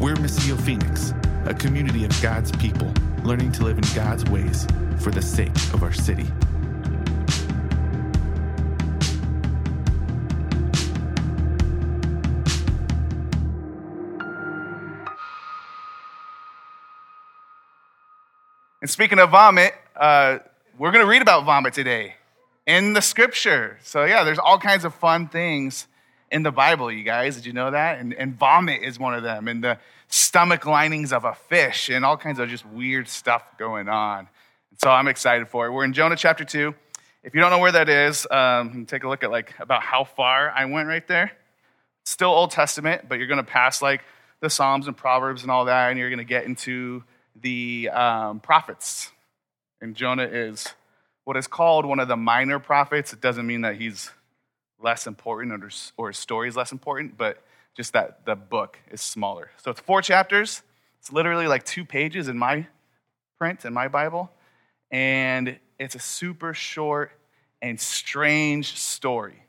We're Missio Phoenix, a community of God's people learning to live in God's ways for the sake of our city. And speaking of vomit, uh, we're going to read about vomit today in the scripture. So, yeah, there's all kinds of fun things in the Bible, you guys. Did you know that? And, and vomit is one of them, and the stomach linings of a fish, and all kinds of just weird stuff going on. And so, I'm excited for it. We're in Jonah chapter 2. If you don't know where that is, um, take a look at like about how far I went right there. Still Old Testament, but you're going to pass like the Psalms and Proverbs and all that, and you're going to get into the um, prophets. And Jonah is what is called one of the minor prophets. It doesn't mean that he's less important or, or his story is less important, but just that the book is smaller. So it's four chapters. It's literally like two pages in my print, in my Bible. And it's a super short and strange story.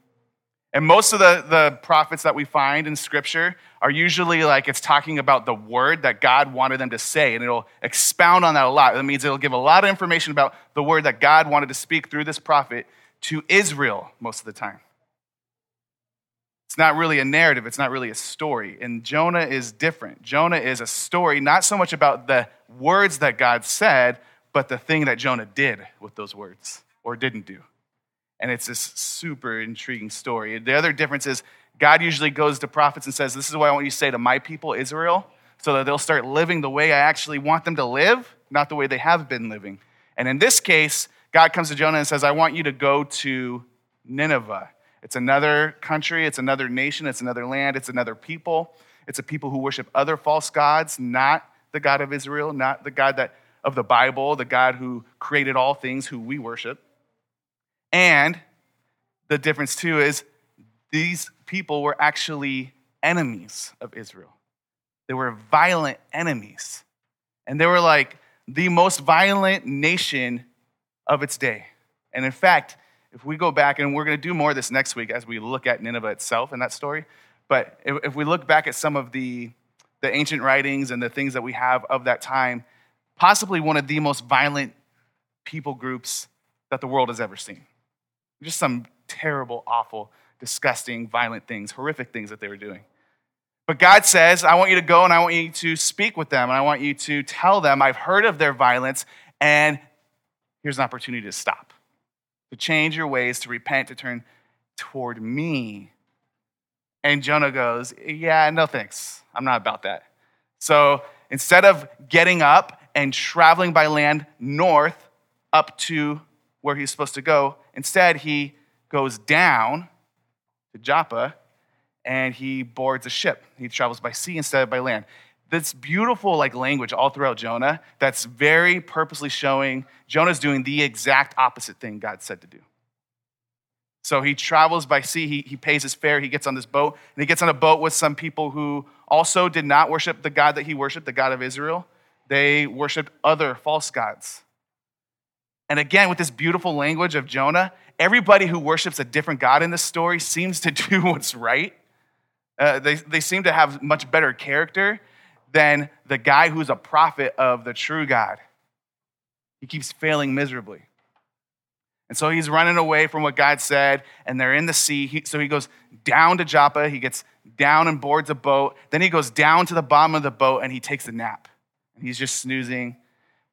And most of the, the prophets that we find in scripture are usually like it's talking about the word that God wanted them to say, and it'll expound on that a lot. That means it'll give a lot of information about the word that God wanted to speak through this prophet to Israel most of the time. It's not really a narrative, it's not really a story. And Jonah is different. Jonah is a story not so much about the words that God said, but the thing that Jonah did with those words or didn't do. And it's this super intriguing story. The other difference is God usually goes to prophets and says, This is what I want you to say to my people, Israel, so that they'll start living the way I actually want them to live, not the way they have been living. And in this case, God comes to Jonah and says, I want you to go to Nineveh. It's another country, it's another nation, it's another land, it's another people. It's a people who worship other false gods, not the God of Israel, not the God that of the Bible, the God who created all things who we worship. And the difference too is these people were actually enemies of Israel. They were violent enemies. And they were like the most violent nation of its day. And in fact, if we go back, and we're going to do more of this next week as we look at Nineveh itself and that story, but if, if we look back at some of the, the ancient writings and the things that we have of that time, possibly one of the most violent people groups that the world has ever seen. Just some terrible, awful, disgusting, violent things, horrific things that they were doing. But God says, I want you to go and I want you to speak with them and I want you to tell them, I've heard of their violence and here's an opportunity to stop, to change your ways, to repent, to turn toward me. And Jonah goes, Yeah, no thanks. I'm not about that. So instead of getting up and traveling by land north up to where he's supposed to go, instead he goes down to Joppa and he boards a ship. He travels by sea instead of by land. This beautiful like language all throughout Jonah that's very purposely showing Jonah's doing the exact opposite thing God said to do. So he travels by sea, he, he pays his fare, he gets on this boat, and he gets on a boat with some people who also did not worship the God that he worshiped, the God of Israel. They worshiped other false gods. And again, with this beautiful language of Jonah, everybody who worships a different God in this story seems to do what's right. Uh, they, they seem to have much better character than the guy who's a prophet of the true God. He keeps failing miserably. And so he's running away from what God said, and they're in the sea. He, so he goes down to Joppa. He gets down and boards a boat. Then he goes down to the bottom of the boat and he takes a nap. And he's just snoozing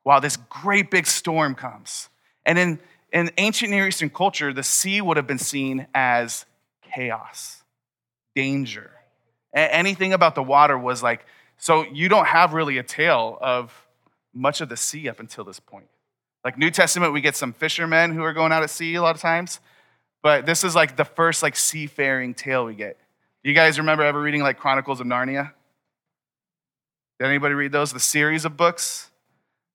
while this great big storm comes. And in, in ancient Near Eastern culture, the sea would have been seen as chaos, danger. Anything about the water was like, so you don't have really a tale of much of the sea up until this point. Like New Testament, we get some fishermen who are going out at sea a lot of times, but this is like the first like seafaring tale we get. You guys remember ever reading like Chronicles of Narnia? Did anybody read those? The series of books?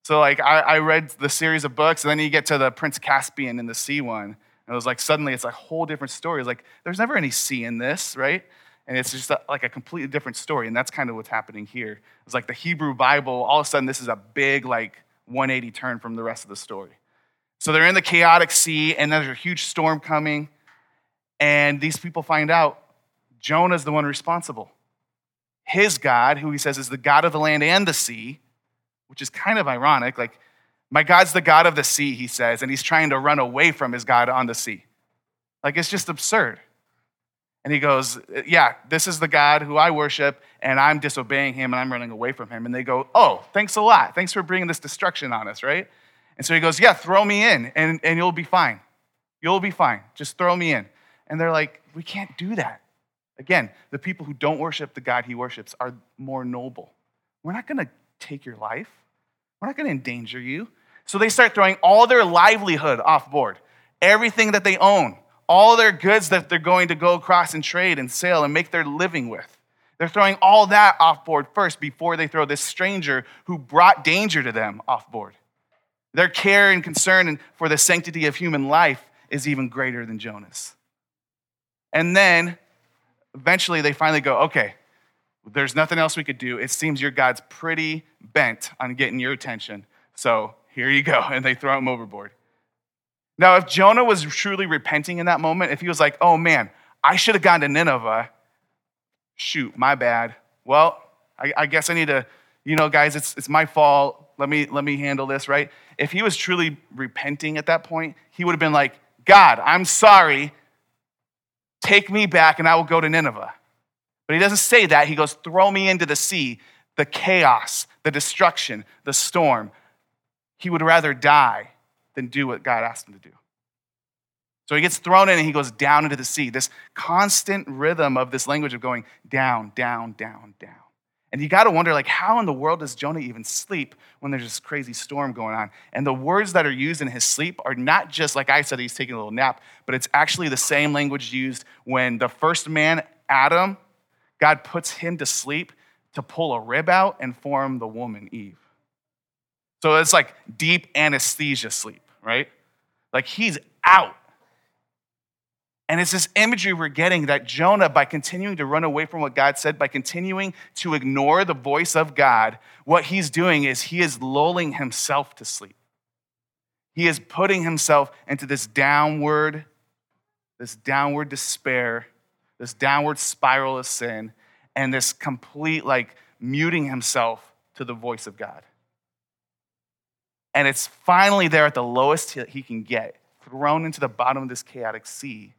So like I, I read the series of books, and then you get to the Prince Caspian in the sea one, and it was like suddenly it's a whole different story. It's like there's never any sea in this, right? And it's just a, like a completely different story, and that's kind of what's happening here. It's like the Hebrew Bible. All of a sudden, this is a big like 180 turn from the rest of the story. So they're in the chaotic sea, and there's a huge storm coming, and these people find out Jonah's the one responsible. his God, who he says is the God of the land and the sea, which is kind of ironic. Like, my God's the God of the sea, he says, and he's trying to run away from his God on the sea. Like, it's just absurd. And he goes, Yeah, this is the God who I worship, and I'm disobeying him and I'm running away from him. And they go, Oh, thanks a lot. Thanks for bringing this destruction on us, right? And so he goes, Yeah, throw me in and, and you'll be fine. You'll be fine. Just throw me in. And they're like, We can't do that. Again, the people who don't worship the God he worships are more noble. We're not going to take your life, we're not going to endanger you. So they start throwing all their livelihood off board, everything that they own all their goods that they're going to go across and trade and sell and make their living with. They're throwing all that off board first before they throw this stranger who brought danger to them off board. Their care and concern for the sanctity of human life is even greater than Jonah's. And then eventually they finally go, okay, there's nothing else we could do. It seems your God's pretty bent on getting your attention. So here you go. And they throw him overboard. Now, if Jonah was truly repenting in that moment, if he was like, oh man, I should have gone to Nineveh, shoot, my bad. Well, I, I, guess I need to, you know, guys, it's, it's my fault. Let me, let me handle this, right? If he was truly repenting at that point, he would have been like, God, I'm sorry. Take me back and I will go to Nineveh. But he doesn't say that. He goes, throw me into the sea, the chaos, the destruction, the storm. He would rather die than do what God asked him to do. So he gets thrown in and he goes down into the sea. This constant rhythm of this language of going down, down, down, down. And you got to wonder, like, how in the world does Jonah even sleep when there's this crazy storm going on? And the words that are used in his sleep are not just like I said, he's taking a little nap, but it's actually the same language used when the first man, Adam, God puts him to sleep to pull a rib out and form the woman, Eve. So it's like deep anesthesia sleep, right? Like he's out. And it's this imagery we're getting that Jonah, by continuing to run away from what God said, by continuing to ignore the voice of God, what he's doing is he is lulling himself to sleep. He is putting himself into this downward, this downward despair, this downward spiral of sin, and this complete, like, muting himself to the voice of God. And it's finally there at the lowest he can get, thrown into the bottom of this chaotic sea,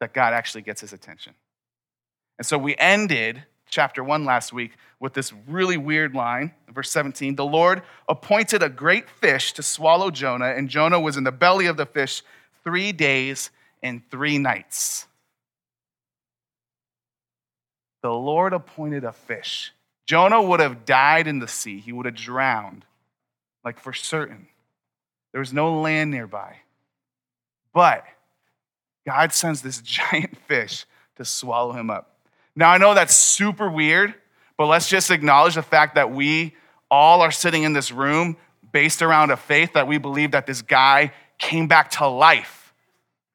that God actually gets his attention. And so we ended chapter 1 last week with this really weird line, verse 17. The Lord appointed a great fish to swallow Jonah, and Jonah was in the belly of the fish three days and three nights. The Lord appointed a fish. Jonah would have died in the sea, he would have drowned like for certain. There was no land nearby. But God sends this giant fish to swallow him up. Now, I know that's super weird, but let's just acknowledge the fact that we all are sitting in this room based around a faith that we believe that this guy came back to life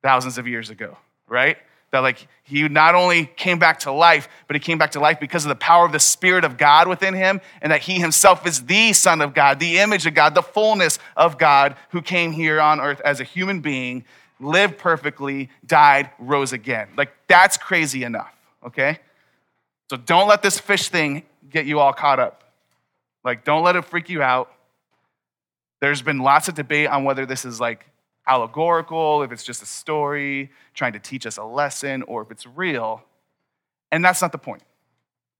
thousands of years ago, right? That like he not only came back to life, but he came back to life because of the power of the Spirit of God within him, and that he himself is the Son of God, the image of God, the fullness of God who came here on earth as a human being, lived perfectly, died, rose again. Like that's crazy enough, okay? So don't let this fish thing get you all caught up. Like, don't let it freak you out. There's been lots of debate on whether this is like allegorical, if it's just a story trying to teach us a lesson, or if it's real. And that's not the point.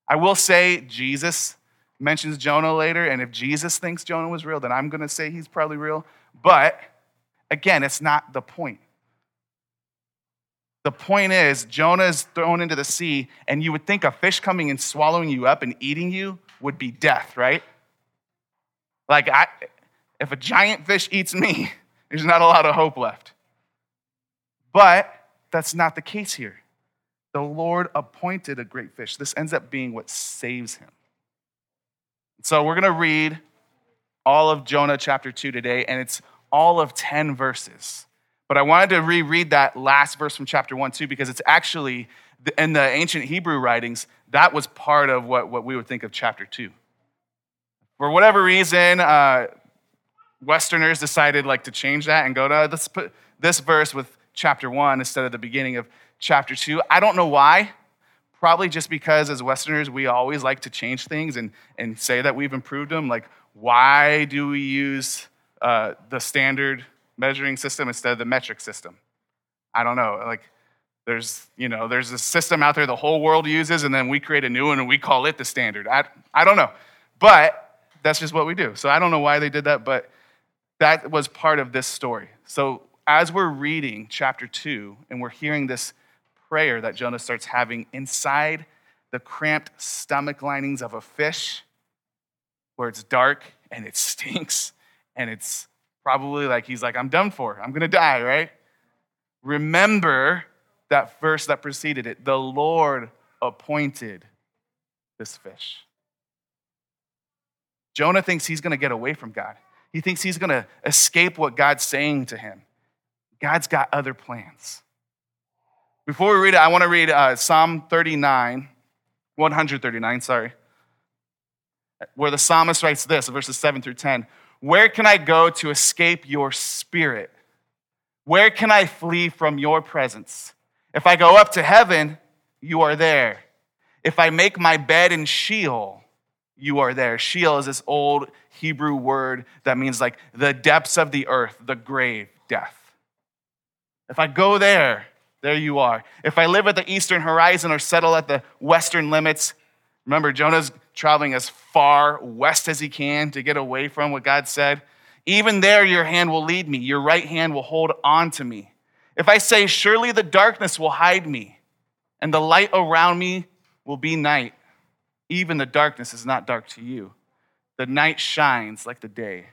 I will say Jesus mentions Jonah later, and if Jesus thinks Jonah was real, then I'm going to say he's probably real. But again, it's not the point. The point is, Jonah is thrown into the sea, and you would think a fish coming and swallowing you up and eating you would be death, right? Like, I, if a giant fish eats me, there's not a lot of hope left. But that's not the case here. The Lord appointed a great fish. This ends up being what saves him. So we're going to read all of Jonah chapter 2 today, and it's all of 10 verses. But I wanted to reread that last verse from chapter 1 too, because it's actually, in the ancient Hebrew writings, that was part of what, what we would think of chapter 2. For whatever reason, uh, Westerners decided like to change that and go to let's put this verse with chapter one instead of the beginning of chapter two. I don't know why. Probably just because as Westerners, we always like to change things and, and say that we've improved them. Like, why do we use uh, the standard measuring system instead of the metric system? I don't know. Like, there's, you know, there's a system out there the whole world uses, and then we create a new one and we call it the standard. I, I don't know. But that's just what we do. So I don't know why they did that, but that was part of this story. So as we're reading chapter two and we're hearing this prayer that Jonah starts having inside the cramped stomach linings of a fish, where it's dark and it stinks and it's probably like he's like, I'm done for. I'm to die, right? Remember that verse that preceded it. The Lord appointed this fish. Jonah thinks he's to get away from God. He thinks he's going to escape what God's saying to him. God's got other plans. Before we read it, I want to read uh, Psalm 39, 139, sorry, where the psalmist writes this, verses 7 through 10. Where can I go to escape your spirit? Where can I flee from your presence? If I go up to heaven, you are there. If I make my bed in Sheol, you are there. Sheol is this old Hebrew word that means like the depths of the earth, the grave, death. If I go there, there you are. If I live at the eastern horizon or settle at the western limits, remember, Jonah's traveling as far west as he can to get away from what God said. Even there, your hand will lead me, your right hand will hold on to me. If I say, Surely the darkness will hide me, and the light around me will be night, even the darkness is not dark to you. The night shines like the day.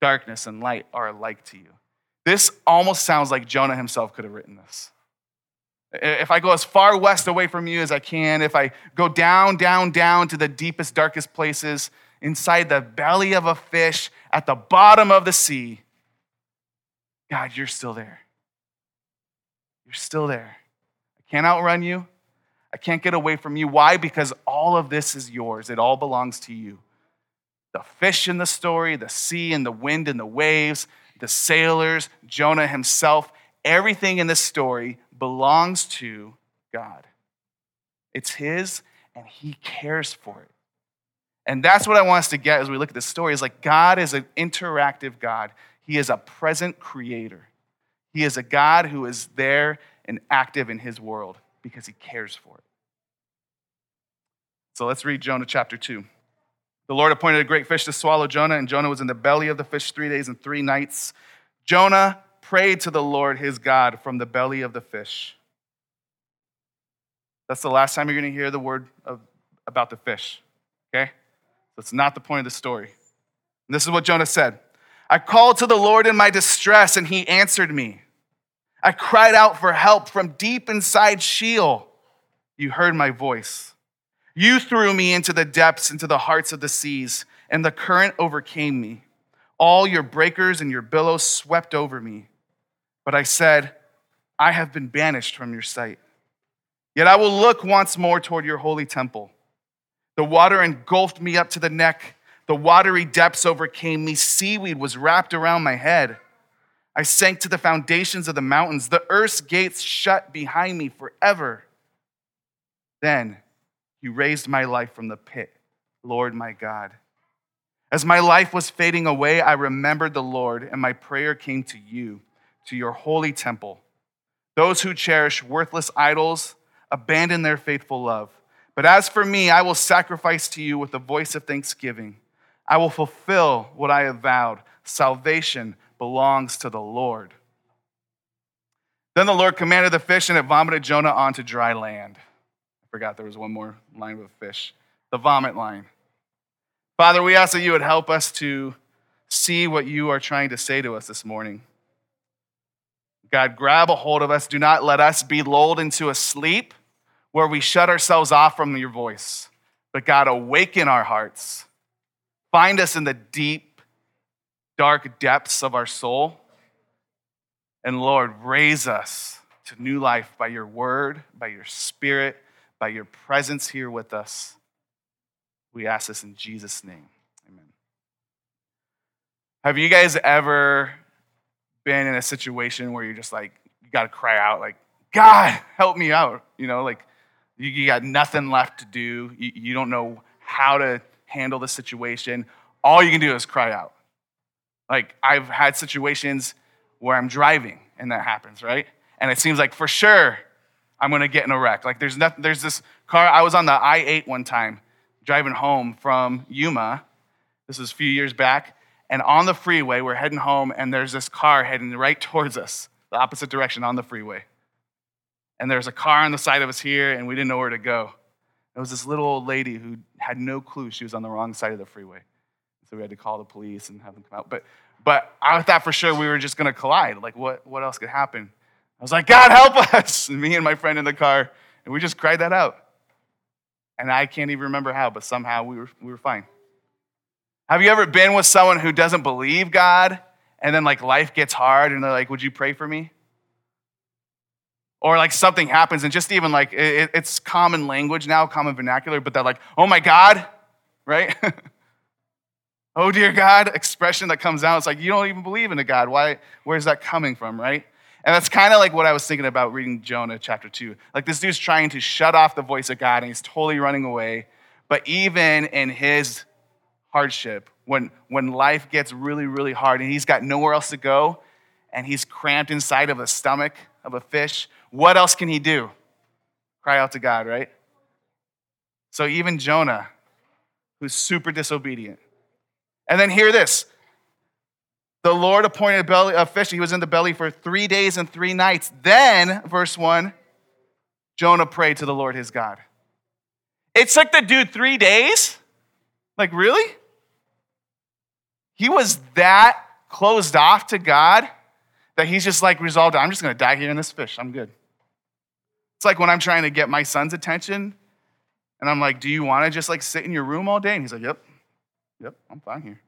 Darkness and light are alike to you. This almost sounds like Jonah himself could have written this. If I go as far west away from you as I can, if I go down, down, down to the deepest, darkest places, inside the belly of a fish, at the bottom of the sea, God, you're still there. You're still there. I can't outrun you. I can't get away from you. Why? Because all of this is yours, it all belongs to you. The fish in the story, the sea and the wind and the waves, the sailors, Jonah himself, everything in this story belongs to God. It's His, and He cares for it. And that's what I want us to get as we look at this story is like God is an interactive God. He is a present creator. He is a God who is there and active in his world because he cares for it. So let's read Jonah chapter 2. The Lord appointed a great fish to swallow Jonah, and Jonah was in the belly of the fish three days and three nights. Jonah prayed to the Lord his God from the belly of the fish. That's the last time you're going to hear the word of, about the fish, okay? That's not the point of the story. And this is what Jonah said I called to the Lord in my distress, and he answered me. I cried out for help from deep inside Sheol. You heard my voice. You threw me into the depths, into the hearts of the seas, and the current overcame me. All your breakers and your billows swept over me. But I said, I have been banished from your sight. Yet I will look once more toward your holy temple. The water engulfed me up to the neck. The watery depths overcame me. Seaweed was wrapped around my head. I sank to the foundations of the mountains. The earth's gates shut behind me forever. Then you raised my life from the pit, Lord my God. As my life was fading away, I remembered the Lord, and my prayer came to you, to your holy temple. Those who cherish worthless idols abandon their faithful love. But as for me, I will sacrifice to you with the voice of thanksgiving. I will fulfill what I have vowed. Salvation belongs to the Lord. Then the Lord commanded the fish, and it vomited Jonah onto dry land. I forgot there was one more line with fish the vomit line. Father, we ask that you would help us to see what you are trying to say to us this morning. God, grab a hold of us. Do not let us be lulled into a sleep where we shut ourselves off from your voice. But God, awaken our hearts. Find us in the deep, dark depths of our soul. And Lord, raise us to new life by your word, by your spirit, by your presence here with us. We ask this in Jesus' name. Amen. Have you guys ever been in a situation where you're just like, you got to cry out, like, God, help me out? You know, like, You, you got nothing left to do. You, you don't know how to handle the situation. All you can do is cry out. Like, I've had situations where I'm driving and that happens, right? And it seems like for sure I'm gonna get in a wreck. Like, there's, nothing, there's this car, I was on the I 8 one time driving home from Yuma. This was a few years back. And on the freeway, we're heading home, and there's this car heading right towards us, the opposite direction on the freeway. And there's a car on the side of us here, and we didn't know where to go. It was this little old lady who had no clue she was on the wrong side of the freeway. So we had to call the police and have them come out. But, but I thought for sure we were just going to collide. Like, what, what else could happen? I was like, God, help us. And me and my friend in the car, and we just cried that out. And I can't even remember how, but somehow we were, we were fine. Have you ever been with someone who doesn't believe God and then like life gets hard and they're like, Would you pray for me? Or like something happens and just even like it, it's common language now, common vernacular, but they're like, Oh my God, right? oh dear God, expression that comes out. It's like, You don't even believe in a God. Why? Where's that coming from, right? And that's kind of like what I was thinking about reading Jonah chapter 2. Like this dude's trying to shut off the voice of God and he's totally running away. But even in his hardship, when, when life gets really, really hard and he's got nowhere else to go and he's cramped inside of a stomach of a fish, what else can he do? Cry out to God, right? So even Jonah, who's super disobedient. And then hear this the Lord appointed a, belly, a fish. He was in the belly for three days and three nights. Then, verse 1, Jonah prayed to the Lord his God. It took the dude three days? Like, really? He was that closed off to God that he's just like resolved, I'm just going to die here in this fish. I'm good. It's like when I'm trying to get my son's attention and I'm like, Do you want to just like sit in your room all day? And he's like, Yep, yep, I'm fine here.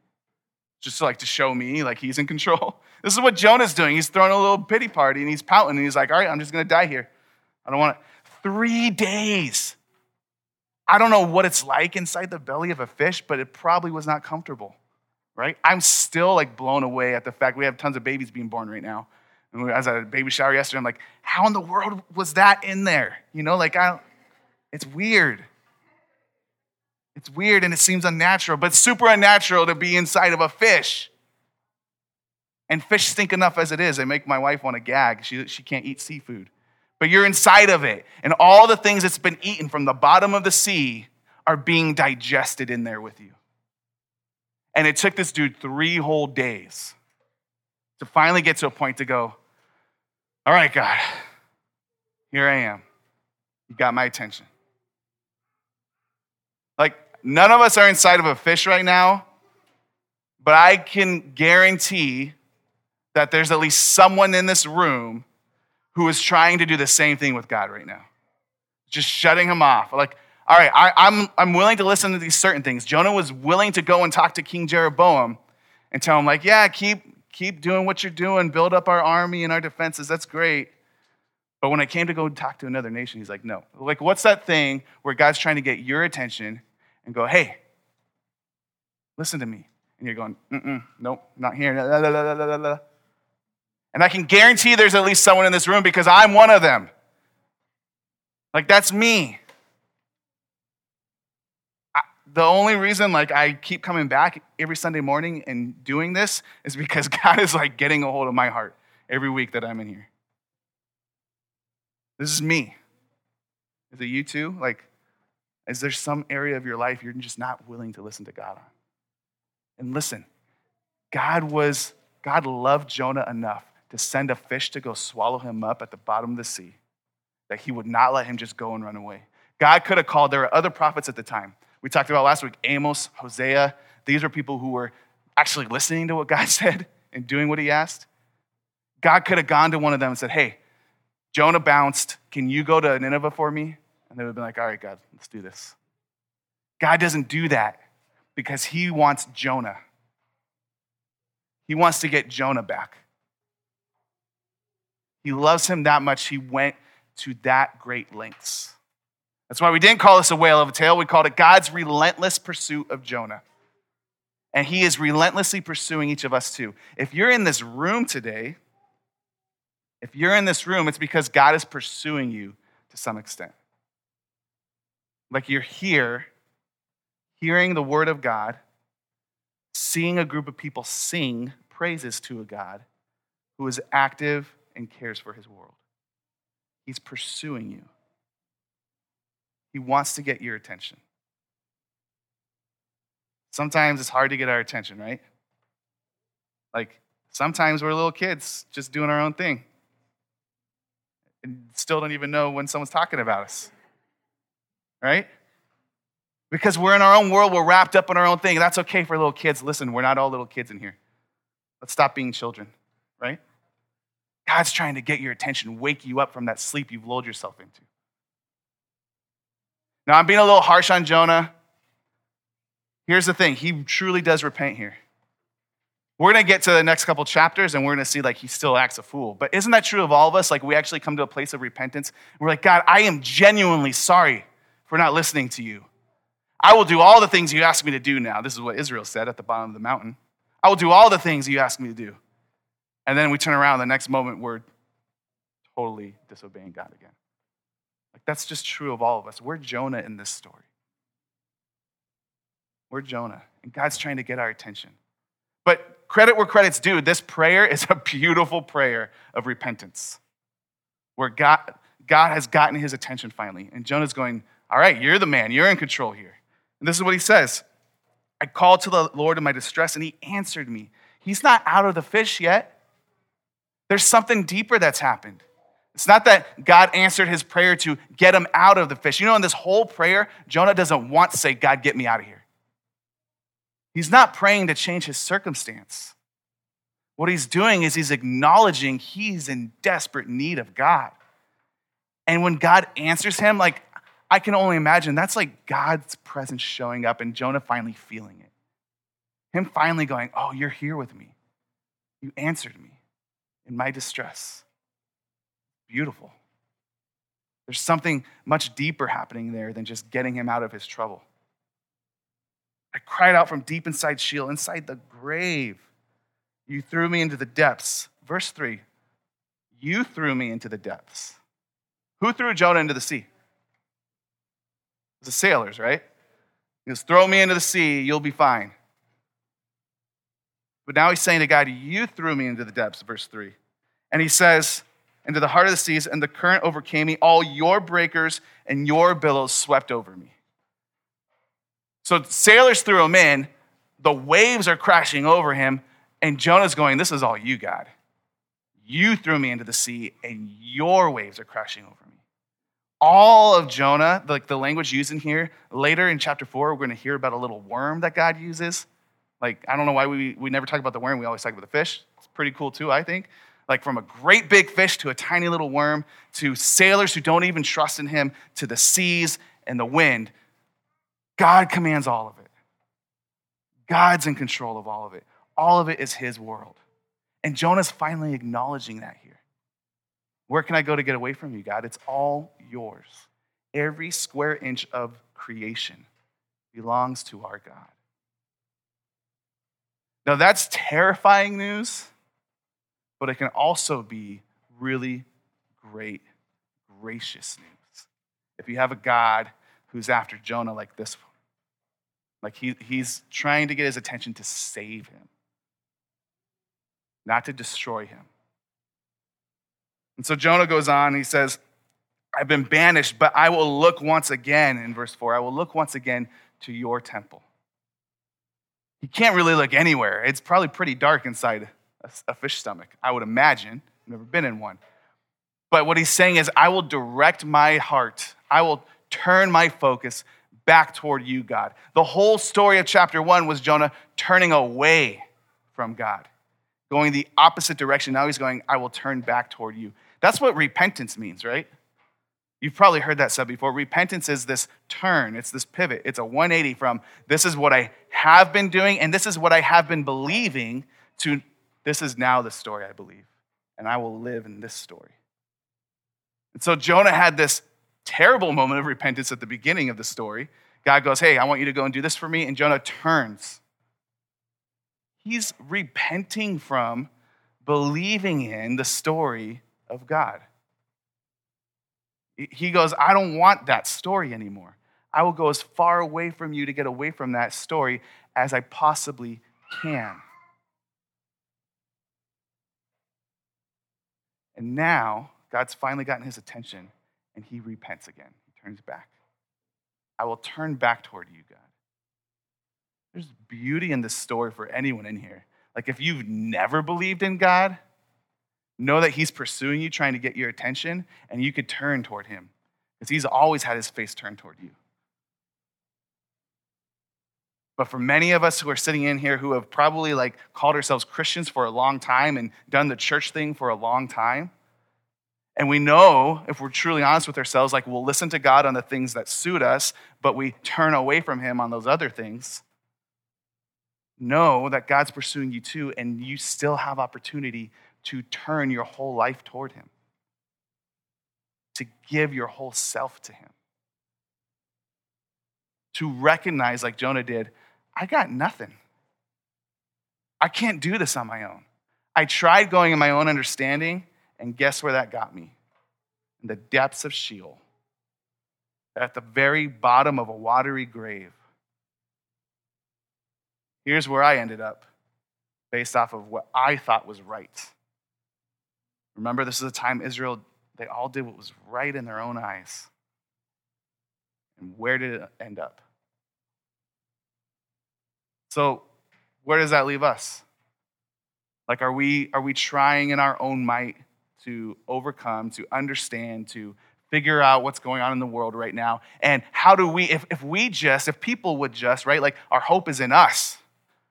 Just like to show me like he's in control. This is what Jonah's doing. He's throwing a little pity party and he's pouting and he's like, All right, I'm just to die here. I don't want it. Three days. I don't know what it's like inside the belly of a fish, but it probably was not comfortable right? I'm still like blown away at the fact we have tons of babies being born right now. And at a baby shower yesterday. I'm like, how in the world was that in there? You know, like I, it's weird. It's weird and it seems unnatural, but super unnatural to be inside of a fish. And fish stink enough as it is. They make my wife want to gag. She, she can't eat seafood. But you're inside of it. And all the things that's been eaten from the bottom of the sea are being digested in there with you. And it took this dude three whole days to finally get to a point to go, All right, God, here I am. You got my attention. None of us are inside of a fish right now, but I can guarantee that there's at least someone in this room who is trying to do the same thing with God right now. Just shutting him off. Like, all right, I, I'm, I'm willing to listen to these certain things. Jonah was willing to go and talk to King Jeroboam and tell him, like, yeah, keep, keep doing what you're doing, build up our army and our defenses. That's great. But when I came to go talk to another nation, he's like, no. Like, what's that thing where God's trying to get your attention and go, hey, listen to me? And you're going, mm-mm, nope, not here. And I can guarantee there's at least someone in this room because I'm one of them. Like, that's me the only reason like I keep coming back every Sunday morning and doing this is because God is like getting a hold of my heart every week that I'm in here. This is me. Is it you too? Like, is there some area of your life you're just not willing to listen to God on? And listen, God was, God loved Jonah enough to send a fish to go swallow him up at the bottom of the sea, that he would not let him just go and run away. God could have called, there were other prophets at the time we talked about last week Amos, Hosea. These are people who were actually listening to what God said and doing what he asked. God could have gone to one of them and said, Hey, Jonah bounced. Can you go to Nineveh for me? They would have been like, All right, God, let's do this. God doesn't do that because he wants Jonah. He wants to get Jonah back. He loves him that much, he went to that great lengths. That's why we didn't call this a whale of a tale. We called it God's relentless pursuit of Jonah. And he is relentlessly pursuing each of us too. If you're in this room today, if you're in this room, it's because God is pursuing you to some extent. Like you're here, hearing the word of God, seeing a group of people sing praises to a God who is active and cares for his world. He's pursuing you. He wants to get your attention. Sometimes it's hard to get our attention, right? Like sometimes we're little kids just doing our own thing and still don't even know when someone's talking about us, right? Because we're in our own world, we're wrapped up in our own thing. That's okay for little kids. Listen, we're not all little kids in here. Let's stop being children, right? God's trying to get your attention, wake you up from that sleep you've lulled yourself into. Now, I'm being a little harsh on Jonah. Here's the thing he truly does repent here. We're going to get to the next couple chapters and we're going to see like he still acts a fool. But isn't that true of all of us? Like we actually come to a place of repentance. We're like, God, I am genuinely sorry for not listening to you. I will do all the things you ask me to do now. This is what Israel said at the bottom of the mountain. I will do all the things you ask me to do. And then we turn around the next moment, we're totally disobeying God again. Like that's just true of all of us. We're Jonah in this story. We're Jonah, and God's trying to get our attention. But credit where credit's due, this prayer is a beautiful prayer of repentance where God, God has gotten his attention finally. And Jonah's going, All right, you're the man, you're in control here. And this is what he says I called to the Lord in my distress, and he answered me. He's not out of the fish yet. There's something deeper that's happened. It's not that God answered his prayer to get him out of the fish. You know, in this whole prayer, Jonah doesn't want to say, God, get me out of here. He's not praying to change his circumstance. What he's doing is he's acknowledging he's in desperate need of God. And when God answers him, like, I can only imagine that's like God's presence showing up and Jonah finally feeling it. Him finally going, Oh, you're here with me. You answered me in my distress. Beautiful. There's something much deeper happening there than just getting him out of his trouble. I cried out from deep inside Sheol, inside the grave. You threw me into the depths. Verse 3 You threw me into the depths. Who threw Jonah into the sea? The sailors, right? He goes, Throw me into the sea, you'll be fine. But now he's saying to God, You threw me into the depths, verse 3. And he says, Into the heart of the seas, and the current overcame me. All your breakers and your billows swept over me. So sailors threw him in, the waves are crashing over him, and Jonah's going, This is all you, God. You threw me into the sea, and your waves are crashing over me all of Jonah, like the language used in here, later in chapter four, we're going to hear about a little worm that God uses. Like, I don't know why we, we never talk about the worm, we always talk about the fish. It's pretty cool too, I think. Like, from a great big fish to a tiny little worm, to sailors who don't even trust in him, to the seas and the wind, God commands all of it. God's in control of all of it. All of it is his world. And Jonah's finally acknowledging that here. Where can I go to get away from you, God? It's all yours. Every square inch of creation belongs to our God. Now, that's terrifying news, but it can also be really great, gracious news. If you have a God who's after Jonah like this one, like he, he's trying to get his attention to save him, not to destroy him. And so Jonah goes on, he says, I've been banished, but I will look once again, in verse 4, I will look once again to your temple. He can't really look anywhere. It's probably pretty dark inside a, fish stomach, I would imagine. I've never been in one. But what he's saying is, I will direct my heart, I will turn my focus back toward you, God. The whole story of chapter one was Jonah turning away from God, going the opposite direction. Now he's going, I will turn back toward you. That's what repentance means, right? You've probably heard that said before. Repentance is this turn, it's this pivot. It's a 180 from this is what I have been doing and this is what I have been believing to this is now the story I believe. And I will live in this story. And so Jonah had this terrible moment of repentance at the beginning of the story. God goes, Hey, I want you to go and do this for me. And Jonah turns. He's repenting from believing in the story of God. He goes, I don't want that story anymore. I will go as far away from you to get away from that story as I possibly can. And now, God's finally gotten his attention and he repents again. He turns back. I will turn back toward you, God. There's beauty in this story for anyone in here. Like, if you've never believed in God, know that he's pursuing you, trying to get your attention, and you could turn toward him because he's always had his face turned toward you. But for many of us who are sitting in here who have probably like called ourselves Christians for a long time and done the church thing for a long time, and we know, if we're truly honest with ourselves, like we'll listen to God on the things that suit us, but we turn away from Him on those other things. Know that God's pursuing you too, and you still have opportunity to turn your whole life toward Him, to give your whole self to Him, to recognize, like Jonah did, I got nothing. I can't do this on my own. I tried going in my own understanding, and guess where that got me? In the depths of Sheol, at the very bottom of a watery grave. Here's where I ended up, based off of what I thought was right. Remember, this is a time Israel, they all did what was right in their own eyes. And where did it end up? So, where does that leave us? Like, are we, are we trying in our own might to overcome, to understand, to figure out what's going on in the world right now? And how do we, if, if we just, if people would just, right, like our hope is in us,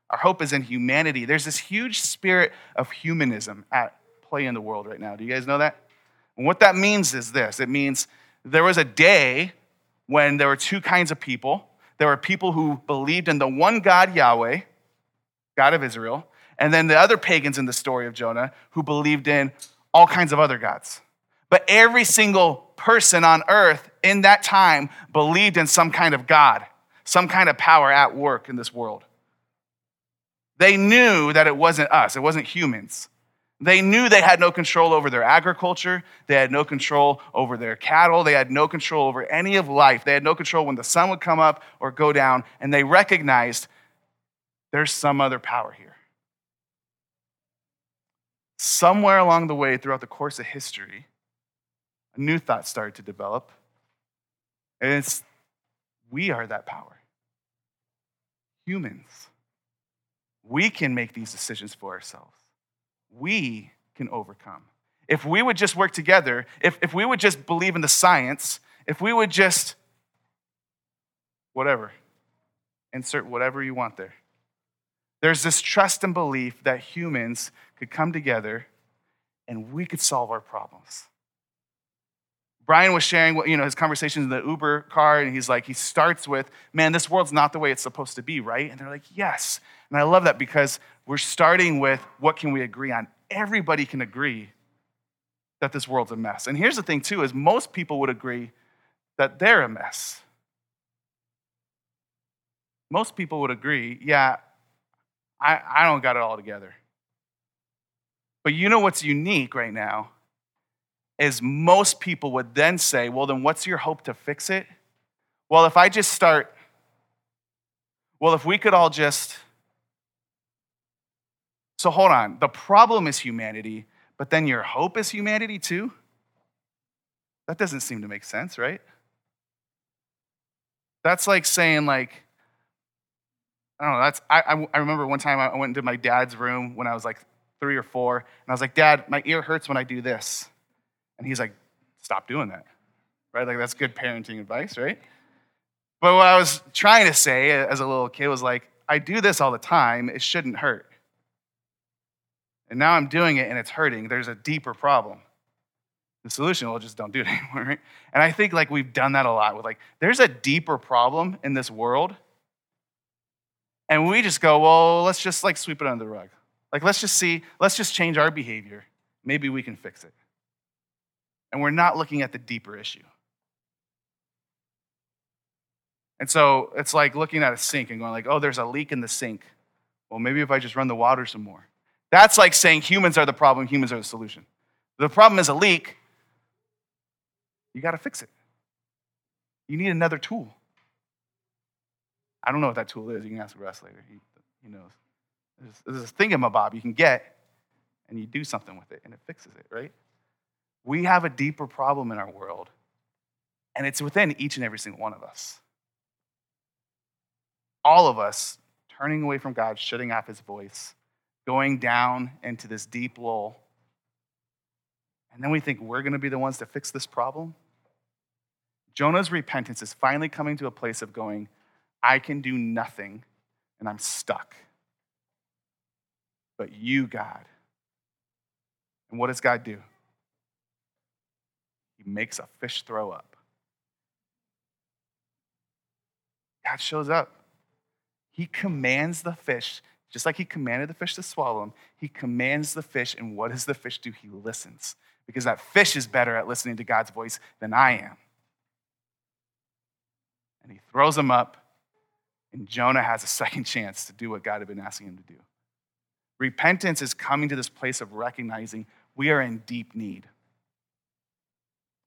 our hope is in humanity. There's this huge spirit of humanism at play in the world right now. Do you guys know that? And what that means is this it means there was a day when there were two kinds of people. There were people who believed in the one God, Yahweh, God of Israel, and then the other pagans in the story of Jonah who believed in all kinds of other gods. But every single person on earth in that time believed in some kind of God, some kind of power at work in this world. They knew that it wasn't us, it wasn't humans. They knew they had no control over their agriculture. They had no control over their cattle. They had no control over any of life. They had no control when the sun would come up or go down. And they recognized there's some other power here somewhere along the way throughout the course of history, a new thought started to develop. And it's we are that power. Humans. We can make these decisions for ourselves. We can overcome. If we would just work together, if, if we would just believe in the science, if we would just, whatever, insert whatever you want there. There's this trust and belief that humans could come together and we could solve our problems. Brian was sharing what, you know, his conversations in the Uber car, and he's like, he starts with, man, this world's not the way it's supposed to be, right? And they're like, yes. And I love that because we're starting with what can we agree on? Everybody can agree that this world's a mess. And here's the thing, too, is most people would agree that they're a mess. Most people would agree, yeah, I, I don't got it all together. But you know what's unique right now is most people would then say, well, then what's your hope to fix it? Well, if I just start, well, if we could all just. So hold on. The problem is humanity, but then your hope is humanity too? That doesn't seem to make sense, right? That's like saying, like, I don't know. That's I, I remember one time I went into my dad's room when I was like three or four, and I was like, Dad, my ear hurts when I do this, and he's like, Stop doing that, right? Like that's good parenting advice, right? But what I was trying to say as a little kid was like, I do this all the time. It shouldn't hurt. And now I'm doing it and it's hurting. There's a deeper problem. The solution, well, just don't do it anymore, right? And I think like we've done that a lot with like, there's a deeper problem in this world and we just go, well, let's just like sweep it under the rug. Like, let's just see, let's just change our behavior. Maybe we can fix it. And we're not looking at the deeper issue. And so it's like looking at a sink and going like, oh, there's a leak in the sink. Well, maybe if I just run the water some more. That's like saying humans are the problem, humans are the solution. The problem is a leak. You got to fix it. You need another tool. I don't know what that tool is. You can ask Russ later. He, he knows. There's, there's a thingamabob you can get, and you do something with it, and it fixes it, right? We have a deeper problem in our world, and it's within each and every single one of us. All of us turning away from God, shutting off his voice, going down into this deep lull. And then we think we're going to be the ones to fix this problem. Jonah's repentance is finally coming to a place of going, I can do nothing and I'm stuck. But you, God. And what does God do? He makes a fish throw up. God shows up. He commands the fish, just like he commanded the fish to swallow him, he commands the fish, and what does the fish do? He listens. Because that fish is better at listening to God's voice than I am and he throws him up, and Jonah has a second chance to do what God had been asking him to do. Repentance is coming to this place of recognizing we are in deep need.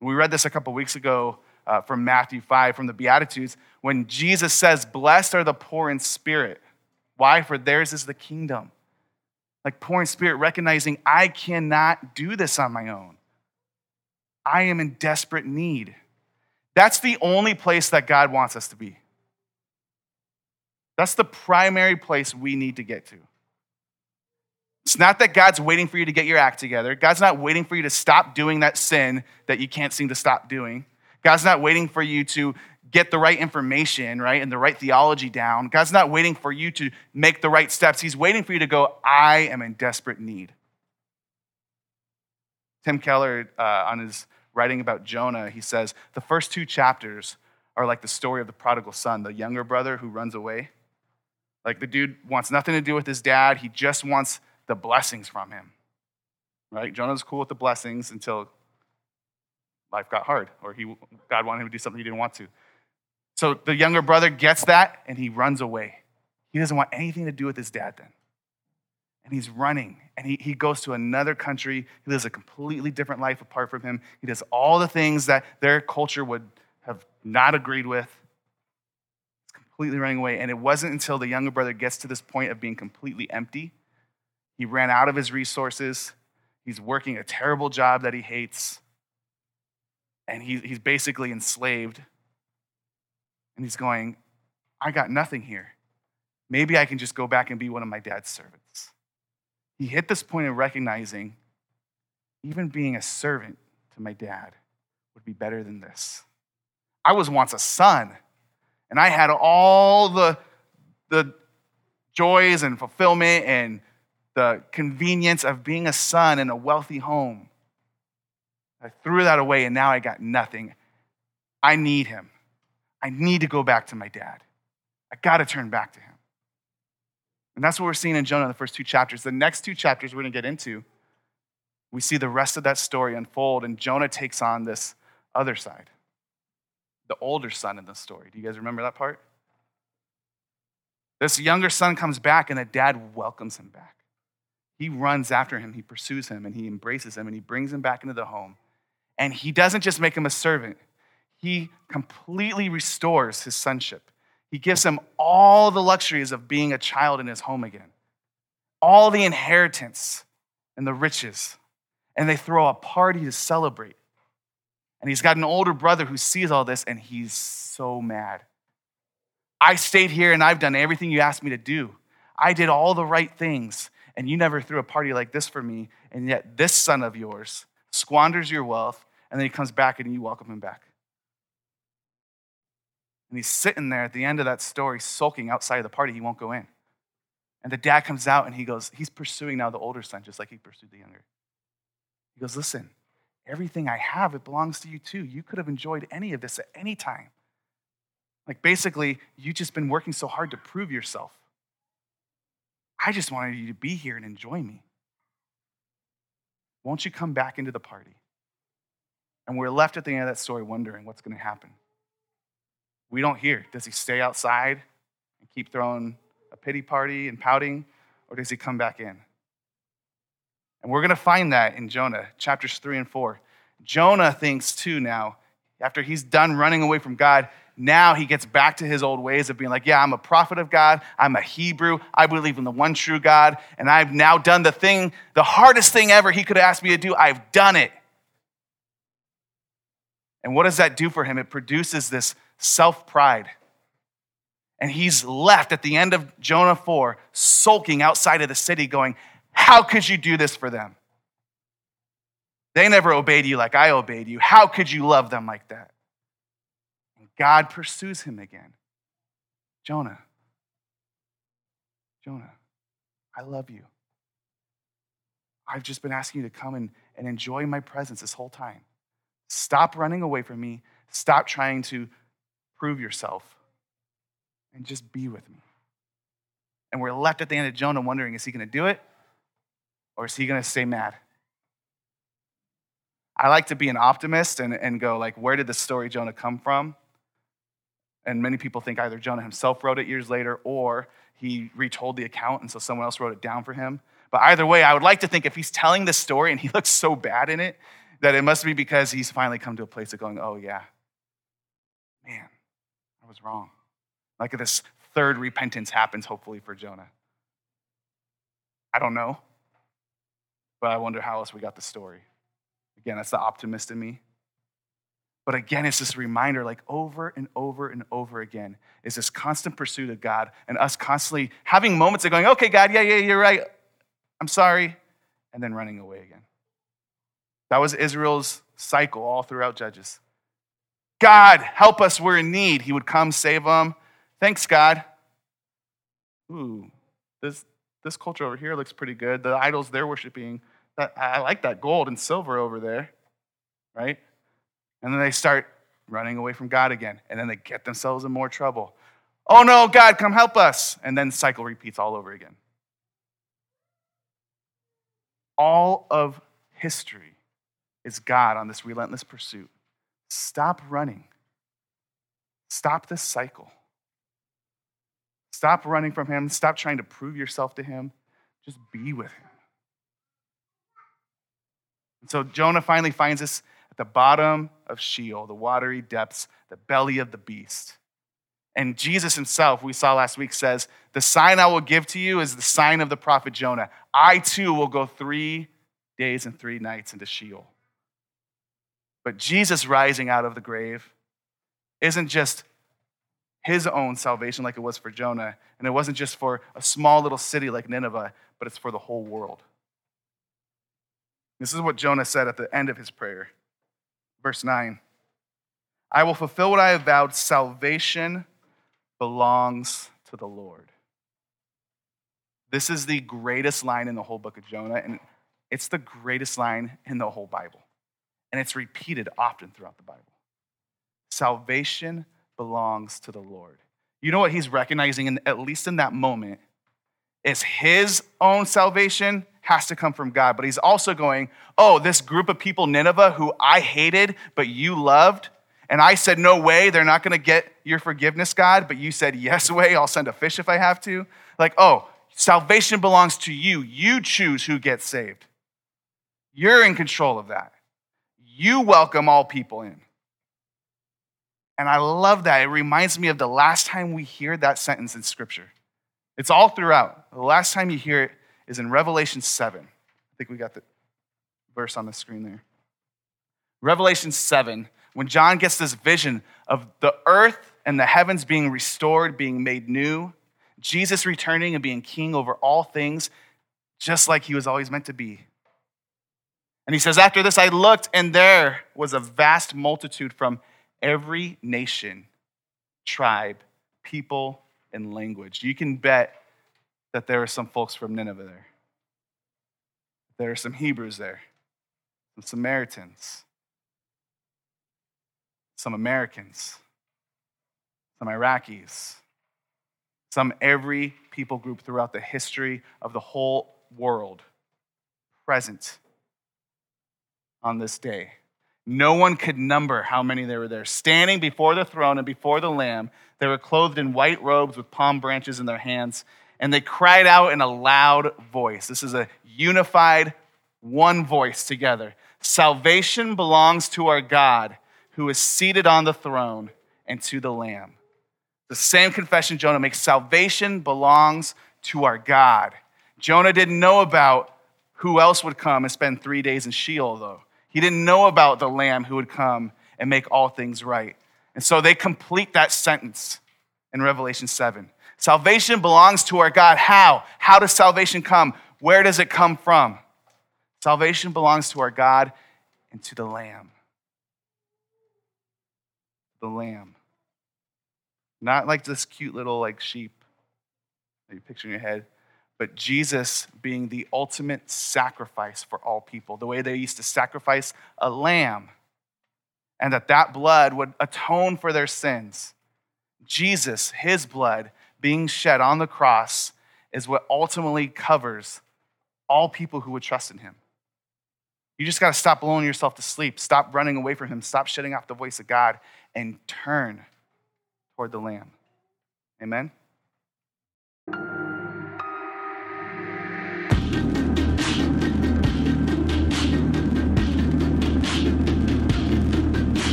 We read this a couple weeks ago uh, from Matthew 5 from the Beatitudes when Jesus says, Blessed are the poor in spirit. Why? For theirs is the kingdom. Like poor in spirit, recognizing I cannot do this on my own. I am in desperate need. That's the only place that God wants us to be. That's the primary place we need to get to. It's not that God's waiting for you to get your act together. God's not waiting for you to stop doing that sin that you can't seem to stop doing. God's not waiting for you to get the right information, right, and the right theology down. God's not waiting for you to make the right steps. He's waiting for you to go, I am in desperate need. Tim Keller, uh, on his writing about Jonah, he says the first two chapters are like the story of the prodigal son, the younger brother who runs away. Like the dude wants nothing to do with his dad, he just wants the blessings from him. Right? Jonah's cool with the blessings until life got hard or he, God wanted him to do something he didn't want to. So the younger brother gets that and he runs away. He doesn't want anything to do with his dad then and he's running and he, he goes to another country. He lives a completely different life apart from him. He does all the things that their culture would have not agreed with. He's completely running away. And it wasn't until the younger brother gets to this point of being completely empty. He ran out of his resources. He's working a terrible job that he hates. And he, he's basically enslaved. And he's going, I got nothing here. Maybe I can just go back and be one of my dad's servants he hit this point of recognizing even being a servant to my dad would be better than this. I was once a son, and I had all the, the joys and fulfillment and the convenience of being a son in a wealthy home. I threw that away, and now I got nothing. I need him. I need to go back to my dad. I got to turn back to him. And that's what we're seeing in Jonah in the first two chapters. The next two chapters we're going to get into, we see the rest of that story unfold, and Jonah takes on this other side, the older son in the story. Do you guys remember that part? This younger son comes back, and the dad welcomes him back. He runs after him, he pursues him, and he embraces him, and he brings him back into the home. And he doesn't just make him a servant, he completely restores his sonship. He gives him all the luxuries of being a child in his home again, all the inheritance and the riches. And they throw a party to celebrate. And he's got an older brother who sees all this and he's so mad. I stayed here and I've done everything you asked me to do. I did all the right things, and you never threw a party like this for me. And yet, this son of yours squanders your wealth, and then he comes back and you welcome him back. And he's sitting there at the end of that story, sulking outside of the party. He won't go in. And the dad comes out and he goes, he's pursuing now the older son, just like he pursued the younger. He goes, Listen, everything I have, it belongs to you too. You could have enjoyed any of this at any time. Like basically, you've just been working so hard to prove yourself. I just wanted you to be here and enjoy me. Won't you come back into the party? And we're left at the end of that story wondering what's going to happen. We don't hear. Does he stay outside and keep throwing a pity party and pouting, or does he come back in? And we're going to find that in Jonah, chapters three and four. Jonah thinks too now, after he's done running away from God, now he gets back to his old ways of being like, yeah, I'm a prophet of God. I'm a Hebrew. I believe in the one true God. And I've now done the thing, the hardest thing ever he could have asked me to do. I've done it. And what does that do for him? It produces this self pride. And he's left at the end of Jonah 4, sulking outside of the city, going, How could you do this for them? They never obeyed you like I obeyed you. How could you love them like that? And God pursues him again. Jonah, Jonah, I love you. I've just been asking you to come and, and enjoy my presence this whole time. Stop running away from me. Stop trying to prove yourself and just be with me. And we're left at the end of Jonah wondering is he going to do it or is he going to stay mad? I like to be an optimist and, and go, like, where did the story Jonah come from? And many people think either Jonah himself wrote it years later or he retold the account and so someone else wrote it down for him. But either way, I would like to think if he's telling this story and he looks so bad in it, that it must be because he's finally come to a place of going, oh, yeah, man, was wrong. Like this third repentance happens, hopefully, for Jonah. I don't know, but I wonder how else we got the story. Again, that's the optimist in me. But again, it's this reminder, like over and over and over again, is this constant pursuit of God and us constantly having moments of going, okay, God, yeah, yeah, you're right. I'm sorry. And then running away again. That was Israel's cycle all throughout Judges. God, help us, we're in need. He would come save them. Thanks, God. Ooh, this, this culture over here looks pretty good. The idols they're worshiping, that, I like that gold and silver over there, right? And then they start running away from God again, and then they get themselves in more trouble. Oh no, God, come help us. And then the cycle repeats all over again. All of history is God on this relentless pursuit. Stop running. Stop this cycle. Stop running from Him. Stop trying to prove yourself to Him. Just be with Him. And so Jonah finally finds us at the bottom of Sheol, the watery depths, the belly of the beast. And Jesus himself, we saw last week, says, The sign I will give to you is the sign of the prophet Jonah. I too will go three days and three nights into Sheol. But Jesus rising out of the grave isn't just his own salvation like it was for Jonah, and it wasn't just for a small little city like Nineveh, but it's for the whole world. This is what Jonah said at the end of his prayer. Verse 9 I will fulfill what I have vowed. Salvation belongs to the Lord. This is the greatest line in the whole book of Jonah, and it's the greatest line in the whole Bible and it's repeated often throughout the Bible. Salvation belongs to the Lord. You know what he's recognizing, in, at least in that moment, is his own salvation has to come from God. But he's also going, oh, this group of people, Nineveh, who I hated, but you loved, and I said, no way, they're not going to get your forgiveness, God, but you said, yes way, I'll send a fish if I have to. Like, oh, salvation belongs to you. You choose who gets saved. You're in control of that. You welcome all people in. And I love that. It reminds me of the last time we hear that sentence in Scripture. It's all throughout. The last time you hear it is in Revelation 7. I think we got the verse on the screen there. Revelation 7, when John gets this vision of the earth and the heavens being restored, being made new, Jesus returning and being king over all things, just like he was always meant to be. And he says, After this I looked, and there was a vast multitude from every nation, tribe, people, and language. You can bet that there are some folks from Nineveh there. There are some Hebrews there, some Samaritans, some Americans, some Iraqis, some every people group throughout the history of the whole world present on this day. No one could number how many there were there. Standing before the throne and before the Lamb, they were clothed in white robes with palm branches in their hands, and they cried out in a loud voice. This is a unified, one voice together. Salvation belongs to our God who is seated on the throne and to the Lamb. The same confession Jonah makes salvation belongs to our God. Jonah didn't know about who else would come and spend three days in Sheol, though. He didn't know about the Lamb who would come and make all things right. And so they complete that sentence in Revelation 7. Salvation belongs to our God. How? How does salvation come? Where does it come from? Salvation belongs to our God and to the Lamb. The Lamb. Not like this cute little like sheep that you picture in your head, but Jesus being the ultimate sacrifice for all people. The way they used to sacrifice a lamb and that that blood would atone for their sins. Jesus, his blood being shed on the cross is what ultimately covers all people who would trust in him. You just got to stop blowing yourself to sleep, stop running away from him, stop shutting off the voice of God, and turn toward the Lamb. Amen?